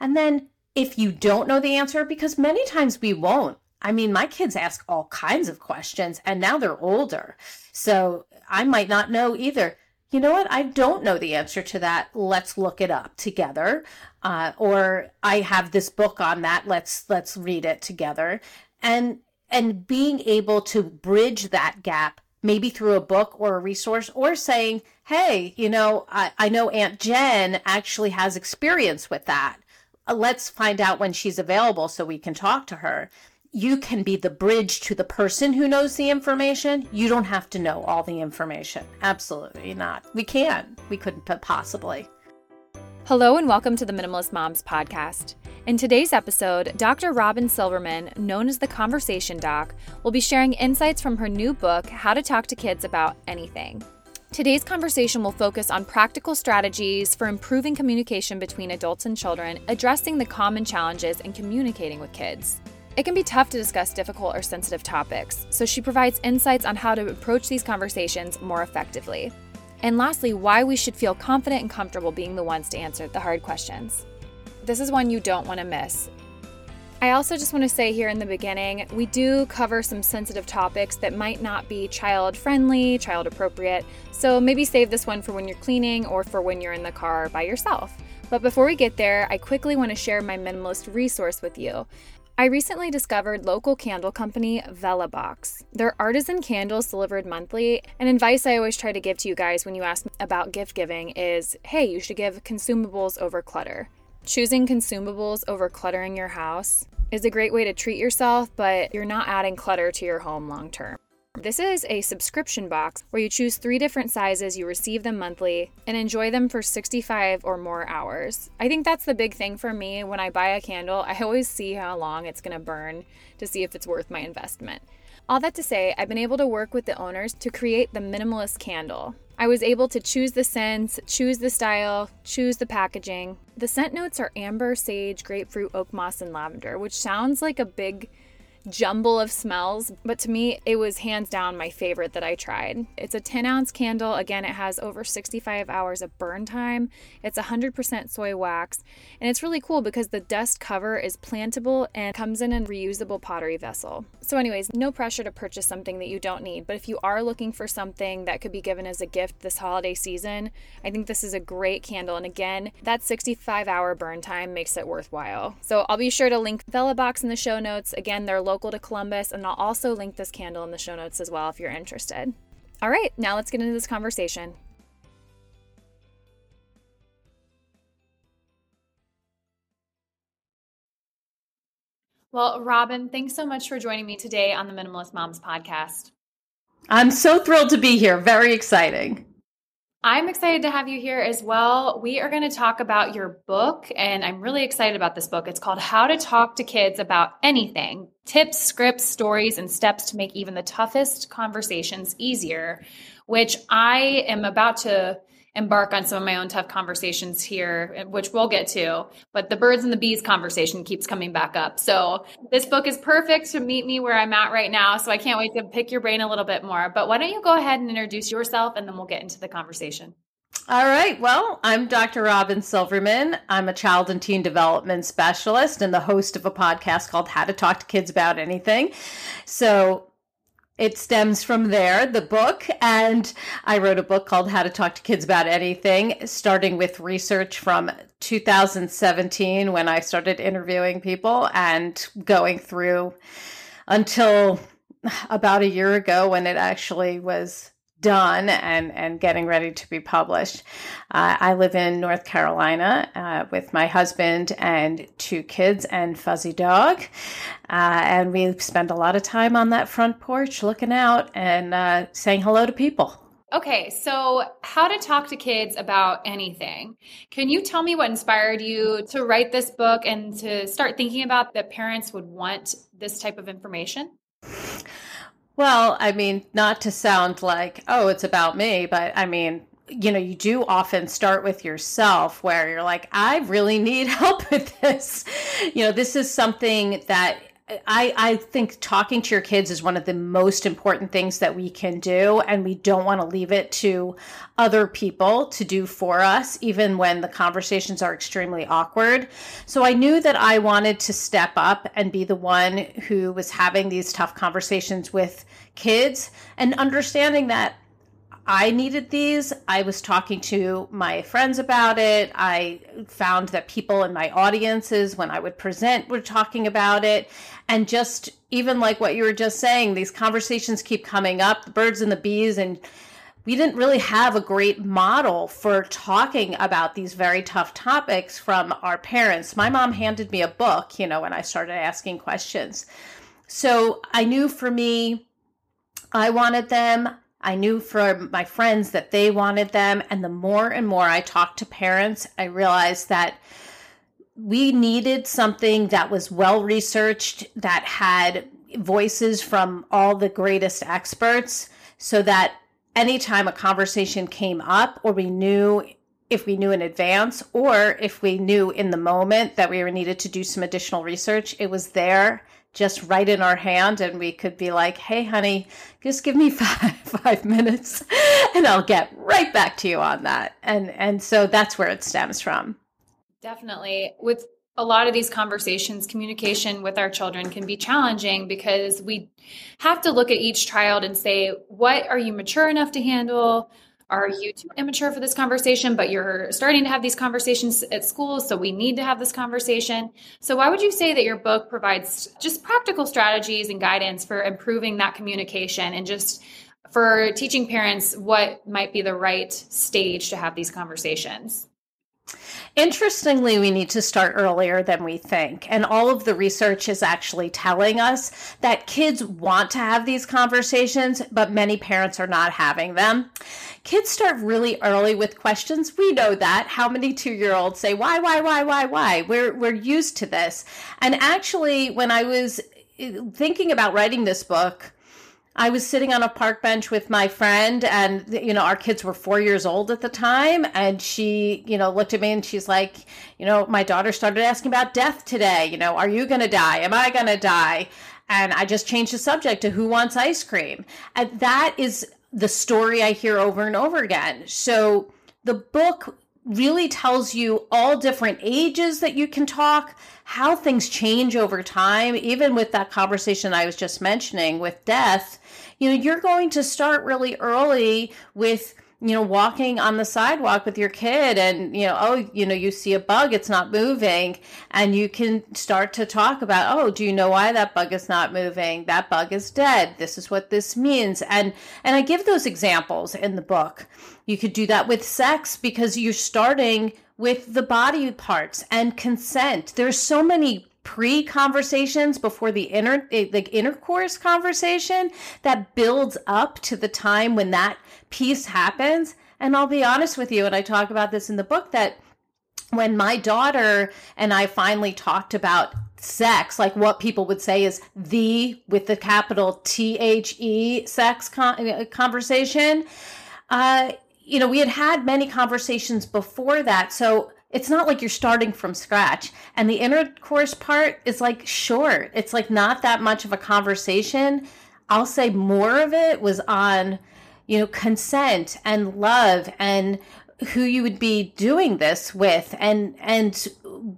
And then if you don't know the answer, because many times we won't. I mean, my kids ask all kinds of questions and now they're older. So I might not know either. You know what? I don't know the answer to that. Let's look it up together. Uh, or I have this book on that. Let's let's read it together. And and being able to bridge that gap maybe through a book or a resource or saying hey you know i, I know aunt jen actually has experience with that Uh, let's find out when she's available so we can talk to her you can be the bridge to the person who knows the information you don't have to know all the information absolutely not we can we couldn't possibly Hello, and welcome to the Minimalist Moms podcast. In today's episode, Dr. Robyn Silverman, known as the Conversation Doc, will be sharing insights from her new book, How to Talk to Kids About Anything. Today's conversation will focus on practical strategies for improving communication between adults and children, addressing the common challenges in communicating with kids. It can be tough to discuss difficult or sensitive topics, so she provides insights on how to approach these conversations more effectively. And lastly, why we should feel confident and comfortable being the ones to answer the hard questions. This is one you don't want to miss. I also just want to say here in the beginning, we do cover some sensitive topics that might not be child friendly, child appropriate, so maybe save this one for when you're cleaning or for when you're in the car by yourself. But before we get there, I quickly want to share my minimalist resource with you. I recently discovered local candle company VellaBox. They're artisan candles delivered monthly. And advice I always try to give to you guys when you ask about gift giving is hey, you should give consumables over clutter. Choosing consumables over cluttering your house is a great way to treat yourself, but you're not adding clutter to your home long term. This is a subscription box where you choose three different sizes, you receive them monthly, and enjoy them for 65 or more hours. I think that's the big thing for me. When I buy a candle, I always see how long it's going to burn to see if it's worth my investment. All that to say, I've been able to work with the owners to create the minimalist candle. I was able to choose the scents, choose the style, choose the packaging. The scent notes are amber, sage, grapefruit, oak moss, and lavender, which sounds like a big jumble of smells, but to me, it was hands down my favorite that I tried. It's a 10 ounce candle. Again, it has over 65 hours of burn time. It's 100% soy wax, and it's really cool because the dust cover is plantable and comes in a reusable pottery vessel. So, anyways, no pressure to purchase something that you don't need, but if you are looking for something that could be given as a gift this holiday season, I think this is a great candle. And again, that 65 hour burn time makes it worthwhile. So, I'll be sure to link VellaBox in the show notes. Again, they're local to Columbus, and I'll also link this candle in the show notes as well if you're interested. All right, now let's get into this conversation. Well, Robyn, thanks so much for joining me today on the Minimalist Moms podcast. I'm so thrilled to be here. Very exciting. I'm excited to have you here as well. We are going to talk about your book, and I'm really excited about this book. It's called How to Talk to Kids About Anything Tips, Scripts, Stories, and Steps to Make Even the Toughest Conversations Easier, which I am about to embark on some of my own tough conversations here, which we'll get to. But the birds and the bees conversation keeps coming back up. So this book is perfect to meet me where I'm at right now. So I can't wait to pick your brain a little bit more. But why don't you go ahead and introduce yourself and then we'll get into the conversation. All right. Well, I'm Dr. Robyn Silverman. I'm a child and teen development specialist and the host of a podcast called How to Talk to Kids About Anything. So it stems from there, the book. And I wrote a book called How to Talk to Kids About Anything, starting with research from 2017 when I started interviewing people and going through until about a year ago when it actually was done and and getting ready to be published. Uh, I live in North Carolina uh, with my husband and two kids and fuzzy dog, uh, and we spend a lot of time on that front porch looking out and uh, saying hello to people. Okay, so how to talk to kids about anything. Can you tell me what inspired you to write this book and to start thinking about that parents would want this type of information? Well, I mean, not to sound like, oh, it's about me, but I mean, you know, you do often start with yourself where you're like, I really need help with this. You know, this is something that I, I think talking to your kids is one of the most important things that we can do, and we don't want to leave it to other people to do for us, even when the conversations are extremely awkward. So I knew that I wanted to step up and be the one who was having these tough conversations with kids and understanding that I needed these. I was talking to my friends about it. I found that people in my audiences, when I would present, were talking about it. And just even like what you were just saying, these conversations keep coming up the birds and the bees. And we didn't really have a great model for talking about these very tough topics from our parents. My mom handed me a book, you know, when I started asking questions. So I knew for me, I wanted them. I knew from my friends that they wanted them. And the more and more I talked to parents, I realized that we needed something that was well researched, that had voices from all the greatest experts, so that anytime a conversation came up or we knew if we knew in advance or if we knew in the moment that we were needed to do some additional research, it was there just right in our hand and we could be like hey honey just give me five five minutes and i'll get right back to you on that. And and so that's where it stems from. Definitely. With a lot of these conversations communication with our children can be challenging because we have to look at each child and say what are you mature enough to handle are you too immature for this conversation but you're starting to have these conversations at school so we need to have this conversation. So why would you say that your book provides just practical strategies and guidance for improving that communication and just for teaching parents what might be the right stage to have these conversations Interestingly, we need to start earlier than we think. And all of the research is actually telling us that kids want to have these conversations, but many parents are not having them. Kids start really early with questions. We know that. How many two year olds say, why, why, why, why, why? We're, we're used to this. And actually, when I was eh, thinking about writing this book, I was sitting on a park bench with my friend, and you know, our kids were four years old at the time. And she, you know, looked at me and she's like, you know, my daughter started asking about death today. You know, are you going to die? Am I going to die? And I just changed the subject to who wants ice cream. And that is the story I hear over and over again. So the book really tells you all different ages that you can talk, how things change over time, even with that conversation I was just mentioning with death you know, you're going to start really early with you know, walking on the sidewalk with your kid and, you know, oh, you know, you see a bug, it's not moving. And you can start to talk about, oh, do you know why that bug is not moving? That bug is dead. This is what this means. And, and I give those examples in the book. You could do that with sex because you're starting with the body parts and consent. There's so many pre conversations before the inner the intercourse conversation that builds up to the time when that piece happens and I'll be honest with you and I talk about this in the book that when my daughter and I finally talked about sex, like what people would say is the with the capital T H E sex con- uh, conversation, uh, you know, we had had many conversations before that. So it's not like you're starting from scratch. And the intercourse part is like short. It's like not that much of a conversation. I'll say more of it was on, you know, consent and love and who you would be doing this with and and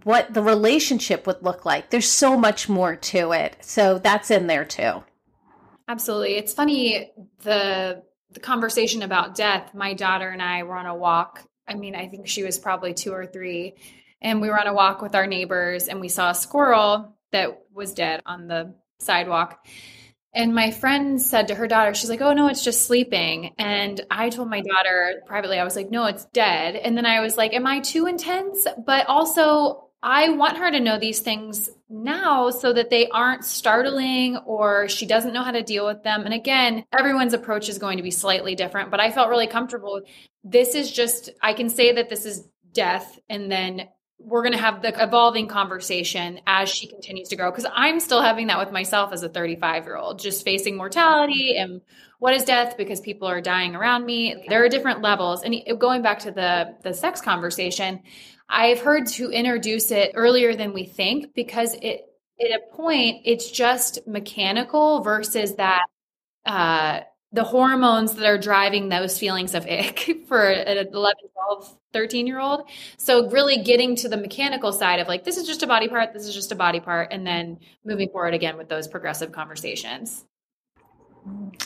what the relationship would look like. There's so much more to it. So that's in there too. Absolutely. It's funny the the conversation about death. My daughter and I were on a walk I mean, I think she was probably two or three. And we were on a walk with our neighbors and we saw a squirrel that was dead on the sidewalk. And my friend said to her daughter, she's like, oh, no, it's just sleeping. And I told my daughter privately, I was like, no, it's dead. And then I was like, am I too intense? But also, I want her to know these things now so that they aren't startling or she doesn't know how to deal with them. And again, everyone's approach is going to be slightly different, but I felt really comfortable. This is just, I can say that this is death and then we're going to have the evolving conversation as she continues to grow because i'm still having that with myself as a 35 year old just facing mortality and what is death because people are dying around me. There are different levels. And going back to the the sex conversation I've heard to introduce it earlier than we think because it at a point it's just mechanical versus that uh, the hormones that are driving those feelings of ick for an 11 12 13 year old so really getting to the mechanical side of like this is just a body part this is just a body part and then moving forward again with those progressive conversations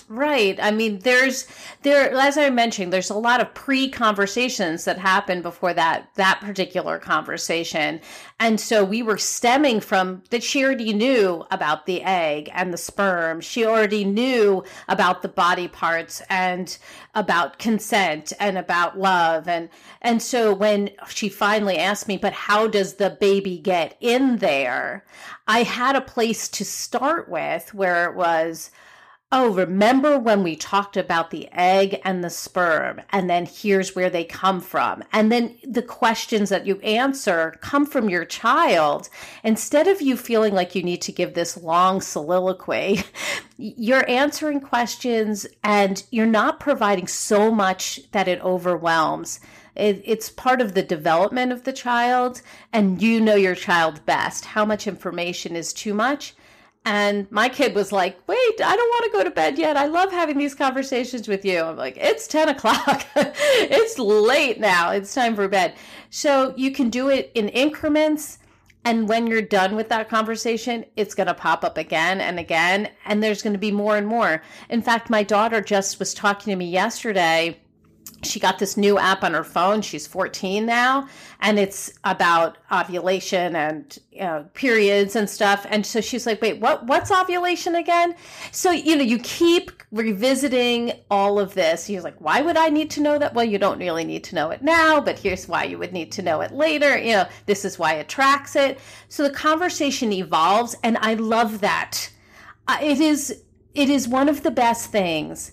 Right. I mean, there's there as I mentioned, there's a lot of pre-conversations that happen before that that particular conversation. And so we were stemming from that she already knew about the egg and the sperm. She already knew about the body parts and about consent and about love and and so when she finally asked me, "But how does the baby get in there?" I had a place to start with where it was oh, remember when we talked about the egg and the sperm, and then here's where they come from. And then the questions that you answer come from your child. Instead of you feeling like you need to give this long soliloquy, you're answering questions and you're not providing so much that it overwhelms. It, it's part of the development of the child, and you know your child best. How much information is too much? And my kid was like, wait, I don't want to go to bed yet. I love having these conversations with you. I'm like, it's 10 o'clock. it's late now. It's time for bed. So you can do it in increments. And when you're done with that conversation, it's going to pop up again and again. And there's going to be more and more. In fact, my daughter just was talking to me yesterday she got this new app on her phone. She's 14 now, and it's about ovulation and you know, periods and stuff. And so she's like, "Wait, what? What's ovulation again?" So you know, you keep revisiting all of this. He's like, "Why would I need to know that?" Well, you don't really need to know it now, but here's why you would need to know it later. You know, this is why it tracks it. So the conversation evolves, and I love that. Uh, it is it is one of the best things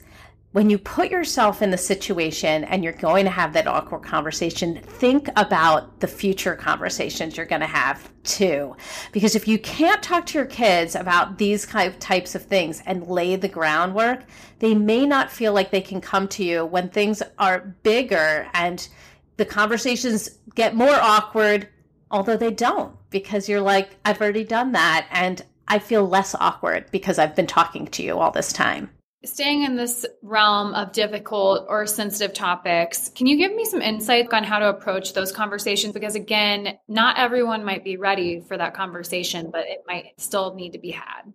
when you put yourself in the situation and you're going to have that awkward conversation, think about the future conversations you're going to have too. Because if you can't talk to your kids about these kind of types of things and lay the groundwork, they may not feel like they can come to you when things are bigger and the conversations get more awkward, although they don't, because you're like, I've already done that. And I feel less awkward because I've been talking to you all this time staying in this realm of difficult or sensitive topics, can you give me some insight on how to approach those conversations? Because again, not everyone might be ready for that conversation, but it might still need to be had.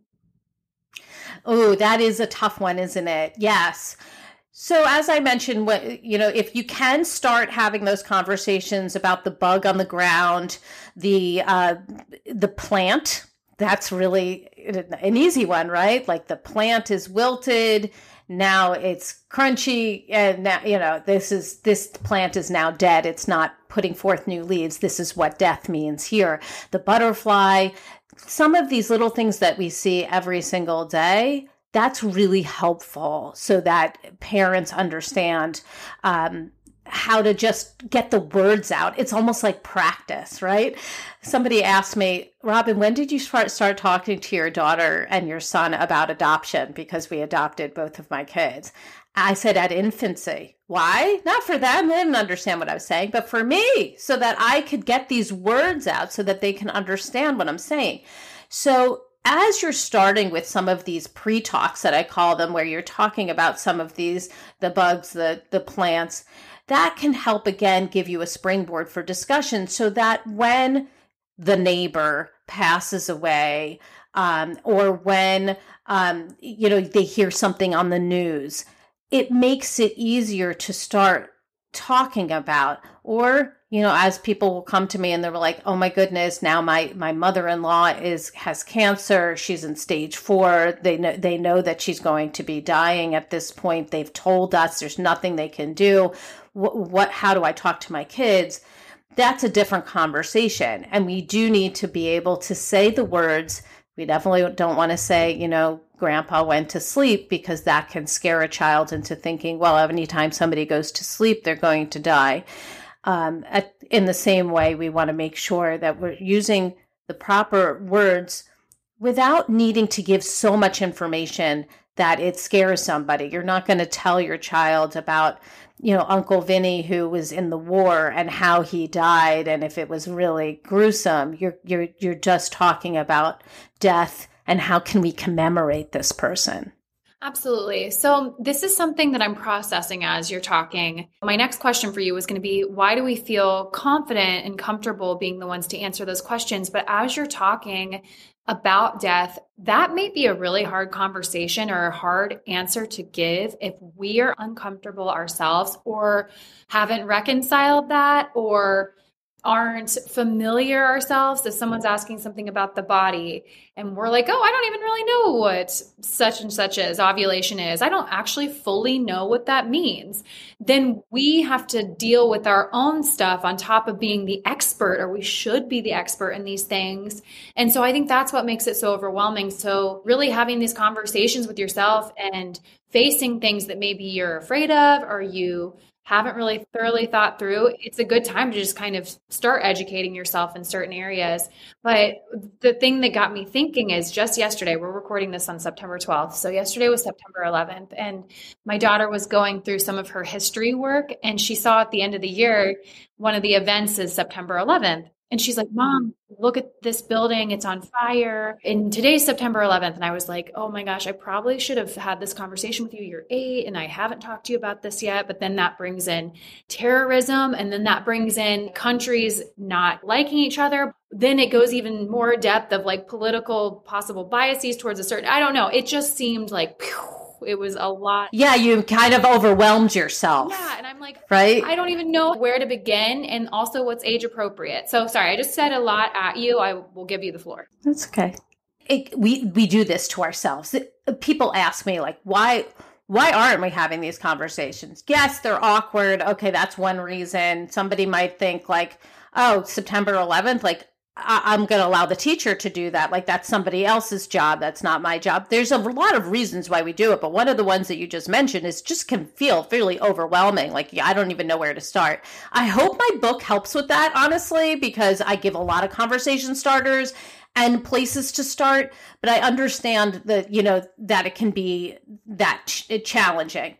Oh, that is a tough one, isn't it? Yes. So as I mentioned, what you know, if you can start having those conversations about the bug on the ground, the uh, the plant that's really an easy one, right? Like the plant is wilted, now it's crunchy, and now you know this is this plant is now dead. It's not putting forth new leaves. This is what death means here. The butterfly, some of these little things that we see every single day. That's really helpful so that parents understand um, how to just get the words out. It's almost like practice, right? Somebody asked me, Robyn, when did you start, talking to your daughter and your son about adoption? Because we adopted both of my kids. I said at infancy. Why? Not for them. They didn't understand what I was saying, but for me, so that I could get these words out so that they can understand what I'm saying. So as you're starting with some of these pre-talks that I call them, where you're talking about some of these, the bugs, the the plants, that can help again give you a springboard for discussion so that when the neighbor passes away um, or when um, you know they hear something on the news it makes it easier to start talking about. Or you know as people will come to me and they're like oh my goodness now my my mother-in-law is has cancer. She's in stage 4 they know they know that she's going to be dying at this point. They've told us there's nothing they can do what, what how do I talk to my kids? That's a different conversation. And we do need to be able to say the words. We definitely don't want to say, you know, grandpa went to sleep because that can scare a child into thinking, well, anytime somebody goes to sleep, they're going to die. Um, at, in the same way, we want to make sure that we're using the proper words without needing to give so much information that it scares somebody. You're not going to tell your child about, you know, Uncle Vinny who was in the war and how he died and if it was really gruesome. You're you're you're just talking about death and how can we commemorate this person. Absolutely. So, this is something that I'm processing as you're talking. My next question for you is going to be why do we feel confident and comfortable being the ones to answer those questions? But as you're talking about death, that may be a really hard conversation or a hard answer to give if we are uncomfortable ourselves or haven't reconciled that or aren't familiar ourselves if someone's asking something about the body and we're like oh i don't even really know what such and such is ovulation is. I don't actually fully know what that means. Then we have to deal with our own stuff on top of being the expert or we should be the expert in these things. And so i think that's what makes it so overwhelming. So really having these conversations with yourself and facing things that maybe you're afraid of or you haven't really thoroughly thought through, it's a good time to just kind of start educating yourself in certain areas. But the thing that got me thinking is just yesterday, we're recording this on September 12th. So yesterday was September 11th. And my daughter was going through some of her history work, and she saw at the end of the year, one of the events is September 11th. And she's like, Mom, look at this building. It's on fire. And today's September 11th. And I was like, Oh my gosh, I probably should have had this conversation with you. You're eight, and I haven't talked to you about this yet. But then that brings in terrorism. And then that brings in countries not liking each other. Then it goes even more depth of like political possible biases towards a certain, I don't know. It just seemed like, it was a lot. Yeah, you kind of overwhelmed yourself. Yeah, and I'm like, right? I don't even know where to begin and also what's age appropriate. So sorry, I just said a lot at you. I will give you the floor. That's okay. It, we we do this to ourselves. People ask me like, why why aren't we having these conversations? Yes, they're awkward. Okay, that's one reason. Somebody might think like, oh, September 11th, like I- am going to allow the teacher to do that. Like that's somebody else's job. That's not my job. There's a lot of reasons why we do it, but one of the ones that you just mentioned is just can feel fairly overwhelming. Like I don't even know where to start. I hope my book helps with that, honestly, because I give a lot of conversation starters and places to start. But I understand that you know that it can be that ch- challenging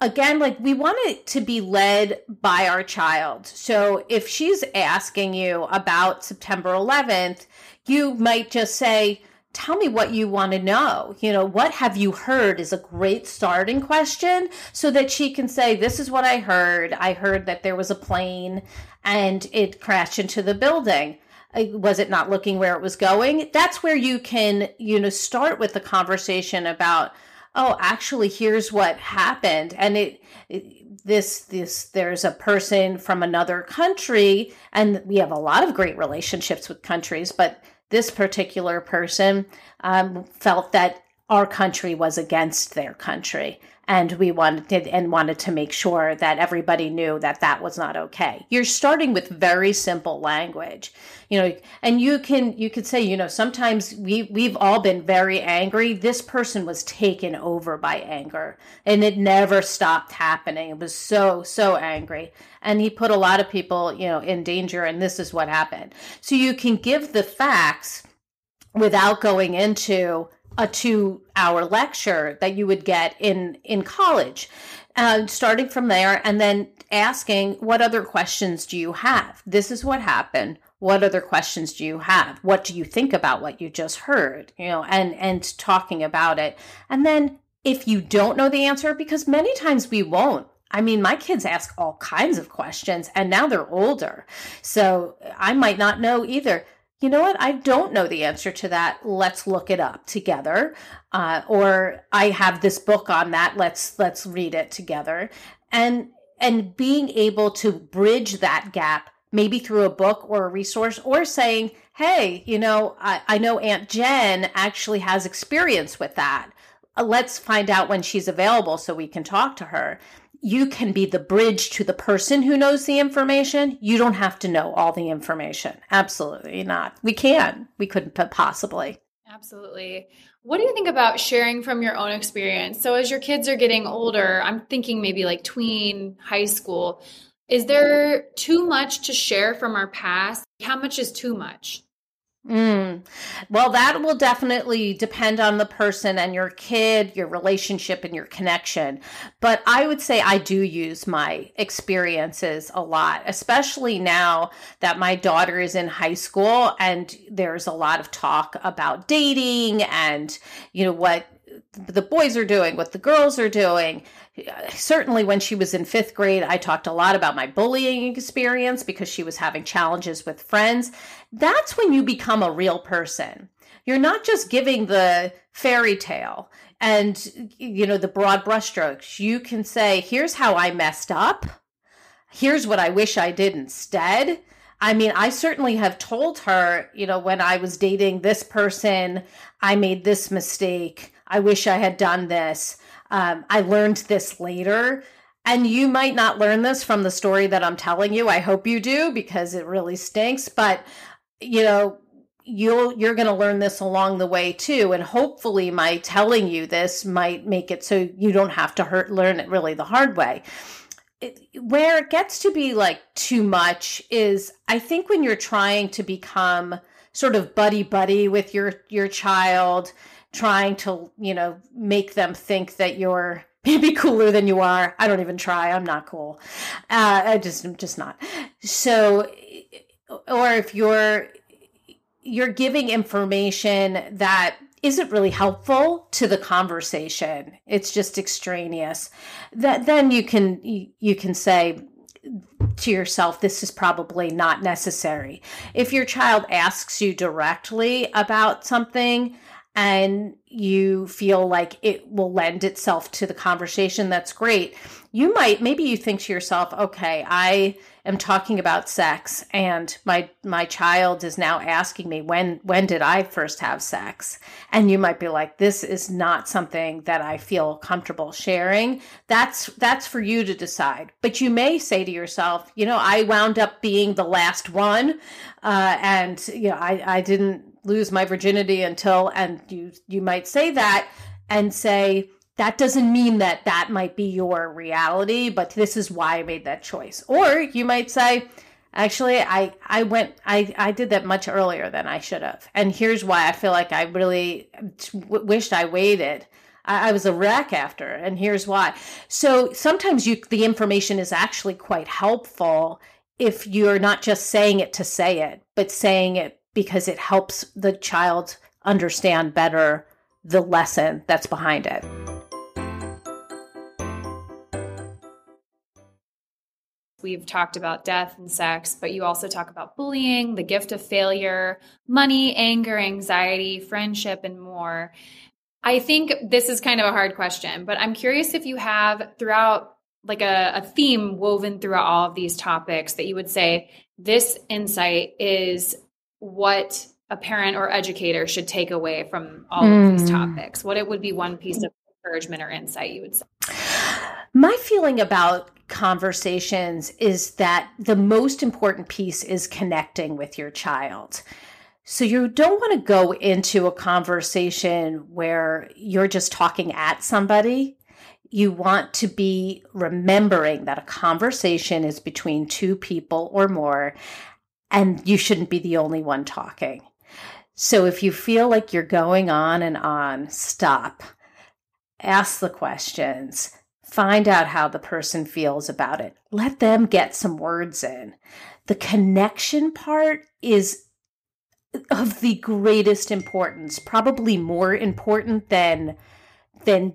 again like we want it to be led by our child. So if she's asking you about september 11th you might just say tell me what you want to know. You know what have you heard? is a great starting question so that she can say this is what i heard. I heard that there was a plane and it crashed into the building. Was it not looking where it was going? That's where you can you know start with the conversation about oh actually here's what happened. And it, it, this this there's a person from another country and we have a lot of great relationships with countries but this particular person um, felt that our country was against their country and we wanted and wanted to make sure that everybody knew that that was not okay. You're starting with very simple language you know and you can you could say you know sometimes we we've all been very angry. This person was taken over by anger and it never stopped happening. It was so so angry. And he put a lot of people you know in danger and this is what happened. So you can give the facts without going into a two hour lecture that you would get in in college uh, starting from there and then asking what other questions do you have? This is what happened. What other questions do you have? What do you think about what you just heard? You know and and talking about it. And then if you don't know the answer because many times we won't. I mean, my kids ask all kinds of questions and now they're older. So I might not know either you know what? I don't know the answer to that. Let's look it up together. Uh, or I have this book on that. Let's let's read it together. And and being able to bridge that gap, maybe through a book or a resource, or saying, "Hey, you know, I, I know Aunt Jen actually has experience with that. Uh, let's find out when she's available so we can talk to her." You can be the bridge to the person who knows the information. You don't have to know all the information. Absolutely not. We can. We couldn't possibly. Absolutely. What do you think about sharing from your own experience? So, as your kids are getting older, I'm thinking maybe like tween, high school, is there too much to share from our past? How much is too much? Mm. Well, that will definitely depend on the person and your kid, your relationship, and your connection. But I would say I do use my experiences a lot, especially now that my daughter is in high school and there's a lot of talk about dating and, you know, what the boys are doing, what the girls are doing. Certainly, when she was in fifth grade, I talked a lot about my bullying experience because she was having challenges with friends. That's when you become a real person. You're not just giving the fairy tale and you know the broad brushstrokes. You can say, "Here's how I messed up. Here's what I wish I did instead." I mean, I certainly have told her, you know, when I was dating this person, I made this mistake. I wish I had done this. Um, I learned this later. And you might not learn this from the story that I'm telling you. I hope you do because it really stinks. But, you know, you'll you're going to learn this along the way too and hopefully my telling you this might make it so you don't have to hurt learn it really the hard way it, where it gets to be like too much is i think when you're trying to become sort of buddy buddy with your your child trying to, you know, make them think that you're maybe cooler than you are. I don't even try. I'm not cool. Uh, I just, I'm just not. So, or if you're, you're giving information that isn't really helpful to the conversation. It's just extraneous. That then you can, you, you can say, to yourself, this is probably not necessary. If your child asks you directly about something, and you feel like it will lend itself to the conversation, that's great. You might maybe you think to yourself, okay, I am talking about sex and my my child is now asking me when when did I first have sex? And you might be like this is not something that I feel comfortable sharing. That's that's for you to decide. But you may say to yourself, you know, I wound up being the last one uh, and you know, I I didn't lose my virginity until and you you might say that and say that doesn't mean that that might be your reality but this is why i made that choice. Or you might say actually i i went i i did that much earlier than i should have. And here's why i feel like i really w- wished i waited. I, I was a wreck after and here's why. So sometimes you the information is actually quite helpful if you're not just saying it to say it but saying it because it helps the child understand better the lesson that's behind it. We've talked about death and sex, but you also talk about bullying, the gift of failure, money, anger, anxiety, friendship, and more. I think this is kind of a hard question, but I'm curious if you have throughout like a, a theme woven throughout all of these topics that you would say this insight is what a parent or educator should take away from all mm. of these hmm. topics? What it would be one piece of encouragement or insight you would say? My feeling about conversations is that the most important piece is connecting with your child. So you don't want to go into a conversation where you're just talking at somebody. You want to be remembering that a conversation is between two people or more and you shouldn't be the only one talking. So if you feel like you're going on and on, stop, ask the questions, find out how the person feels about it, let them get some words in. The connection part is of the greatest importance, probably more important than than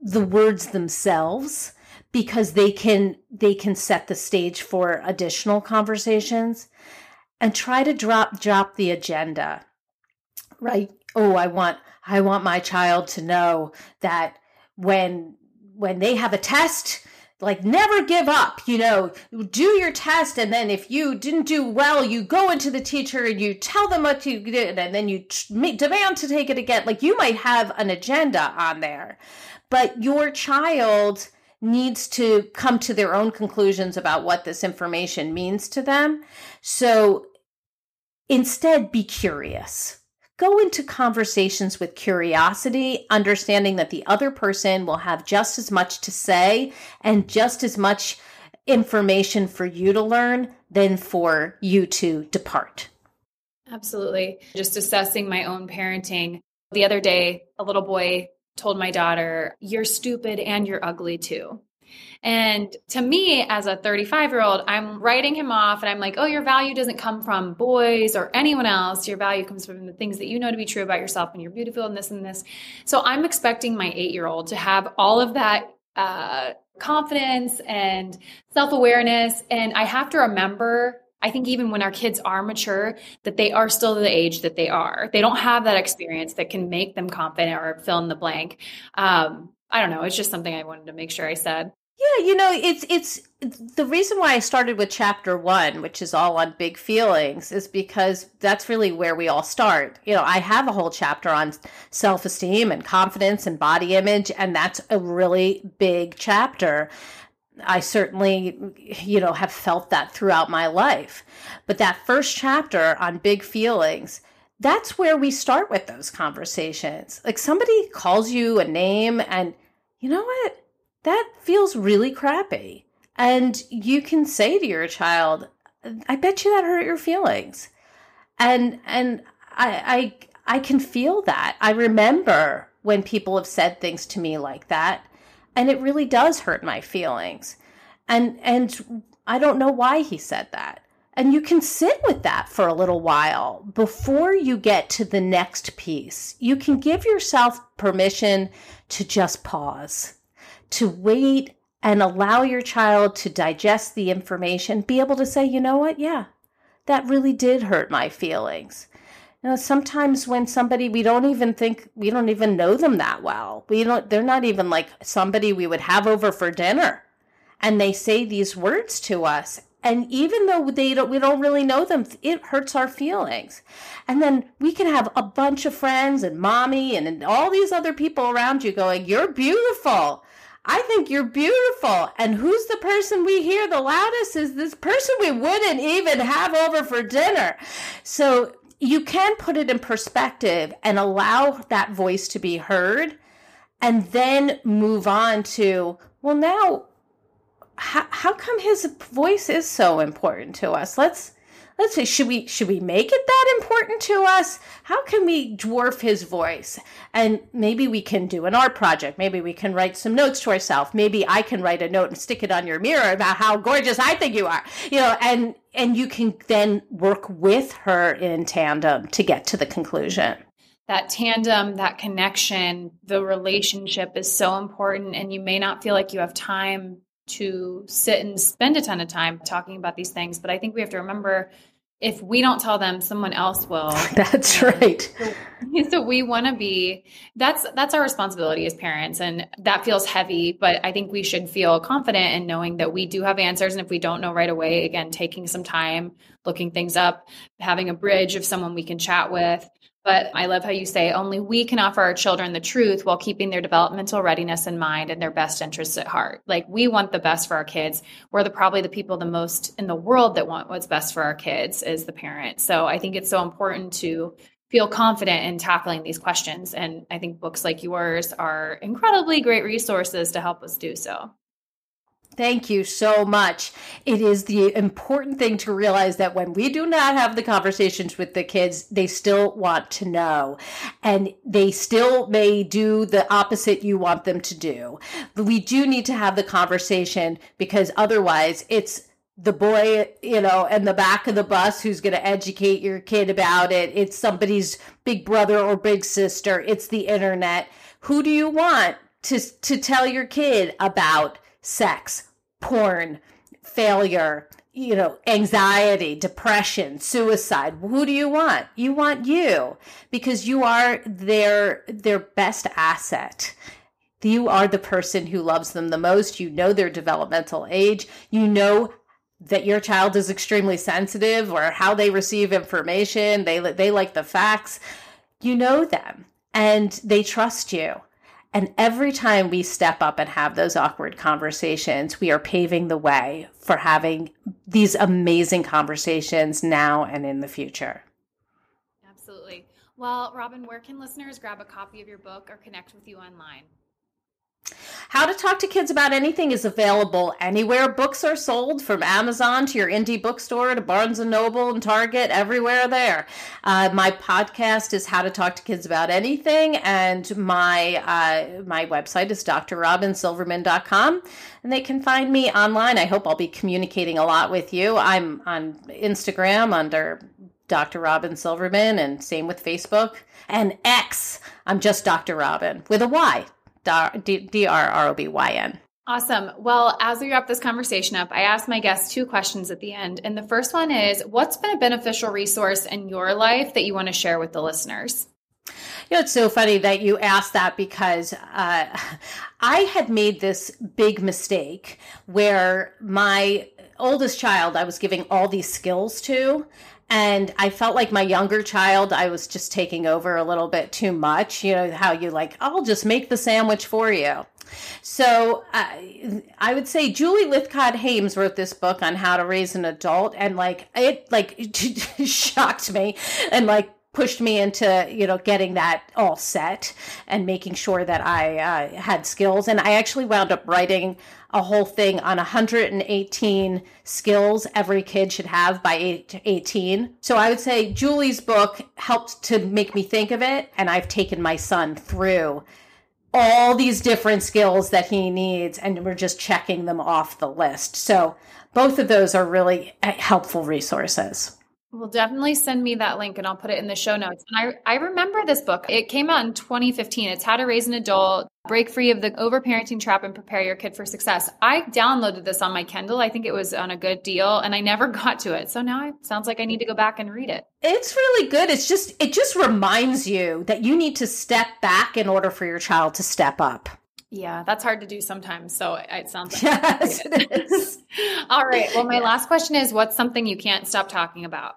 the words themselves because they can they can set the stage for additional conversations and try to drop drop the agenda right? Oh i want i want my child to know that when when they have a test like never give up you know? Do your test and then if you didn't do well you go into the teacher and you tell them what you did and then you demand to take it again. Like you might have an agenda on there but your child needs to come to their own conclusions about what this information means to them. So instead, be curious. Go into conversations with curiosity, understanding that the other person will have just as much to say and just as much information for you to learn than for you to depart. Absolutely. Just assessing my own parenting. The other day, a little boy told my daughter, You're stupid and you're ugly too. And to me, as a 35 year old, I'm writing him off and I'm like, oh, your value doesn't come from boys or anyone else. Your value comes from the things that you know to be true about yourself and you're beautiful and this and this. So I'm expecting my eight year old to have all of that uh, confidence and self awareness. And I have to remember I think even when our kids are mature, that they are still the age that they are. They don't have that experience that can make them confident or fill in the blank. Um, I don't know. It's just something I wanted to make sure I said. Yeah, you know, it's it's the reason why I started with chapter 1, which is all on big feelings, is because that's really where we all start. You know, I have a whole chapter on self-esteem and confidence and body image and that's a really big chapter. I certainly, you know, have felt that throughout my life. But that first chapter on big feelings, that's where we start with those conversations. Like somebody calls you a name and you know what? that feels really crappy. And you can say to your child, I bet you that hurt your feelings. And and I I I can feel that. I remember when people have said things to me like that, and it really does hurt my feelings. And and I don't know why he said that. And you can sit with that for a little while before you get to the next piece. You can give yourself permission to just pause to wait and allow your child to digest the information, be able to say, you know what? Yeah, that really did hurt my feelings. You know, sometimes when somebody we don't even think we don't even know them that well. We don't they're not even like somebody we would have over for dinner. And they say these words to us. And even though they don't we don't really know them, it hurts our feelings. And then we can have a bunch of friends and mommy and, and all these other people around you going, You're beautiful I think you're beautiful. And who's the person we hear the loudest is this person we wouldn't even have over for dinner. So you can put it in perspective and allow that voice to be heard and then move on to, well, now, how, how come his voice is so important to us? Let's let's say should we should we make it that important to us how can we dwarf his voice and maybe we can do an art project maybe we can write some notes to ourselves maybe i can write a note and stick it on your mirror about how gorgeous i think you are you know and and you can then work with her in tandem to get to the conclusion that tandem, that connection, the relationship is so important. And you may not feel like you have time to sit and spend a ton of time talking about these things. But I think we have to remember if we don't tell them someone else will. That's right. so, we want to be that's that's our responsibility as parents and that feels heavy but i think we should feel confident in knowing that we do have answers and if we don't know right away again taking some time looking things up having a bridge of someone we can chat with but I love how you say only we can offer our children the truth while keeping their developmental readiness in mind and their best interests at heart. Like we want the best for our kids. We're the probably the people the most in the world that want what's best for our kids as the parent. So I think it's so important to feel confident in tackling these questions. And I think books like yours are incredibly great resources to help us do so. Thank you so much. It is the important thing to realize that when we do not have the conversations with the kids, they still want to know. And they still may do the opposite you want them to do. But we do need to have the conversation because otherwise it's the boy, you know, in the back of the bus who's going to educate your kid about it. It's somebody's big brother or big sister. It's the internet. Who do you want to, to tell your kid about sex, porn, failure, you know, anxiety, depression, suicide. Who do you want? You want you because you are their their best asset. You are the person who loves them the most. You know their developmental age. You know that your child is extremely sensitive or how they receive information. They they like the facts. You know them and they trust you. And every time we step up and have those awkward conversations, we are paving the way for having these amazing conversations now and in the future. Absolutely. Well, Robyn, where can listeners grab a copy of your book or connect with you online? How to Talk to Kids About Anything is available anywhere books are sold, from Amazon to your indie bookstore to Barnes and Noble and Target, everywhere there. Uh, my podcast is How to Talk to Kids About Anything, and my uh, my website is drrobynsilverman.com, and they can find me online. I hope I'll be communicating a lot with you. I'm on Instagram under Dr. Robyn Silverman, and same with Facebook and X. I'm just Dr. Robyn with a Y. D R R O B Y N. Awesome. Well, as we wrap this conversation up, I asked my guests two questions at the end. And the first one is What's been a beneficial resource in your life that you want to share with the listeners? You know, it's so funny that you asked that because uh, I had made this big mistake where my oldest child I was giving all these skills to, and I felt like my younger child, I was just taking over a little bit too much. You know, how you like, I'll just make the sandwich for you. So uh, I would say Julie Lythcott Haims wrote this book on how to raise an adult, and like it, like shocked me, and like pushed me into you know getting that all set and making sure that I uh, had skills. And I actually wound up writing a whole thing on 118 skills every kid should have by 18. So I would say Julie's book helped to make me think of it. And I've taken my son through all these different skills that he needs, and we're just checking them off the list. So both of those are really uh, helpful resources. Well, definitely send me that link and I'll put it in the show notes. And I, I remember this book. It came out in 2015. It's How to Raise an Adult, Break Free of the Overparenting Trap and Prepare Your Kid for Success. I downloaded this on my Kindle. I think it was on a good deal and I never got to it. So now it sounds like I need to go back and read it. It's really good. It's just, it just reminds you that you need to step back in order for your child to step up. Yeah, that's hard to do sometimes. So it sounds like yes, it is. All right. Well, my last question is what's something you can't stop talking about?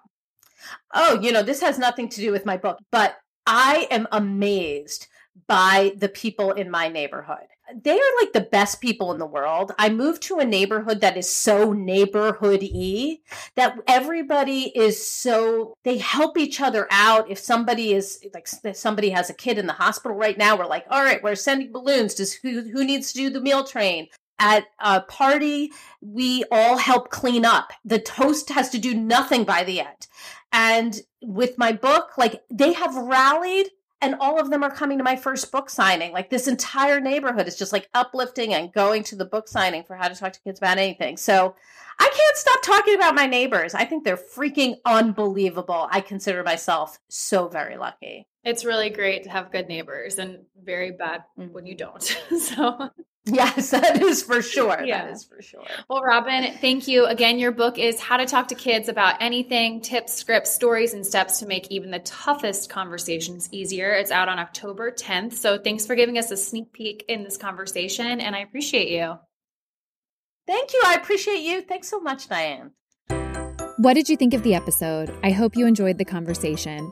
Oh, you know, this has nothing to do with my book, but I am amazed by the people in my neighborhood. They are like the best people in the world. I moved to a neighborhood that is so neighborhoody that everybody is so they help each other out. If somebody is like somebody has a kid in the hospital right now, we're like, all right, we're sending balloons. Does who who needs to do the meal train? at a party, we all help clean up. The toast has to do nothing by the end. And with my book, like they have rallied and all of them are coming to my first book signing. Like this entire neighborhood is just like uplifting and going to the book signing for how to talk to kids about anything. So I can't stop talking about my neighbors. I think they're freaking unbelievable. I consider myself so very lucky. It's really great to have good neighbors and very bad when you mm-hmm. don't. so Yes, that is for sure. Yeah. That is for sure. Well, Robyn, thank you. Again, your book is How to Talk to Kids About Anything Tips, Scripts, Stories, and Steps to Make Even the Toughest Conversations Easier. It's out on October 10th. So thanks for giving us a sneak peek in this conversation, and I appreciate you. Thank you. I appreciate you. Thanks so much, Diane. What did you think of the episode? I hope you enjoyed the conversation.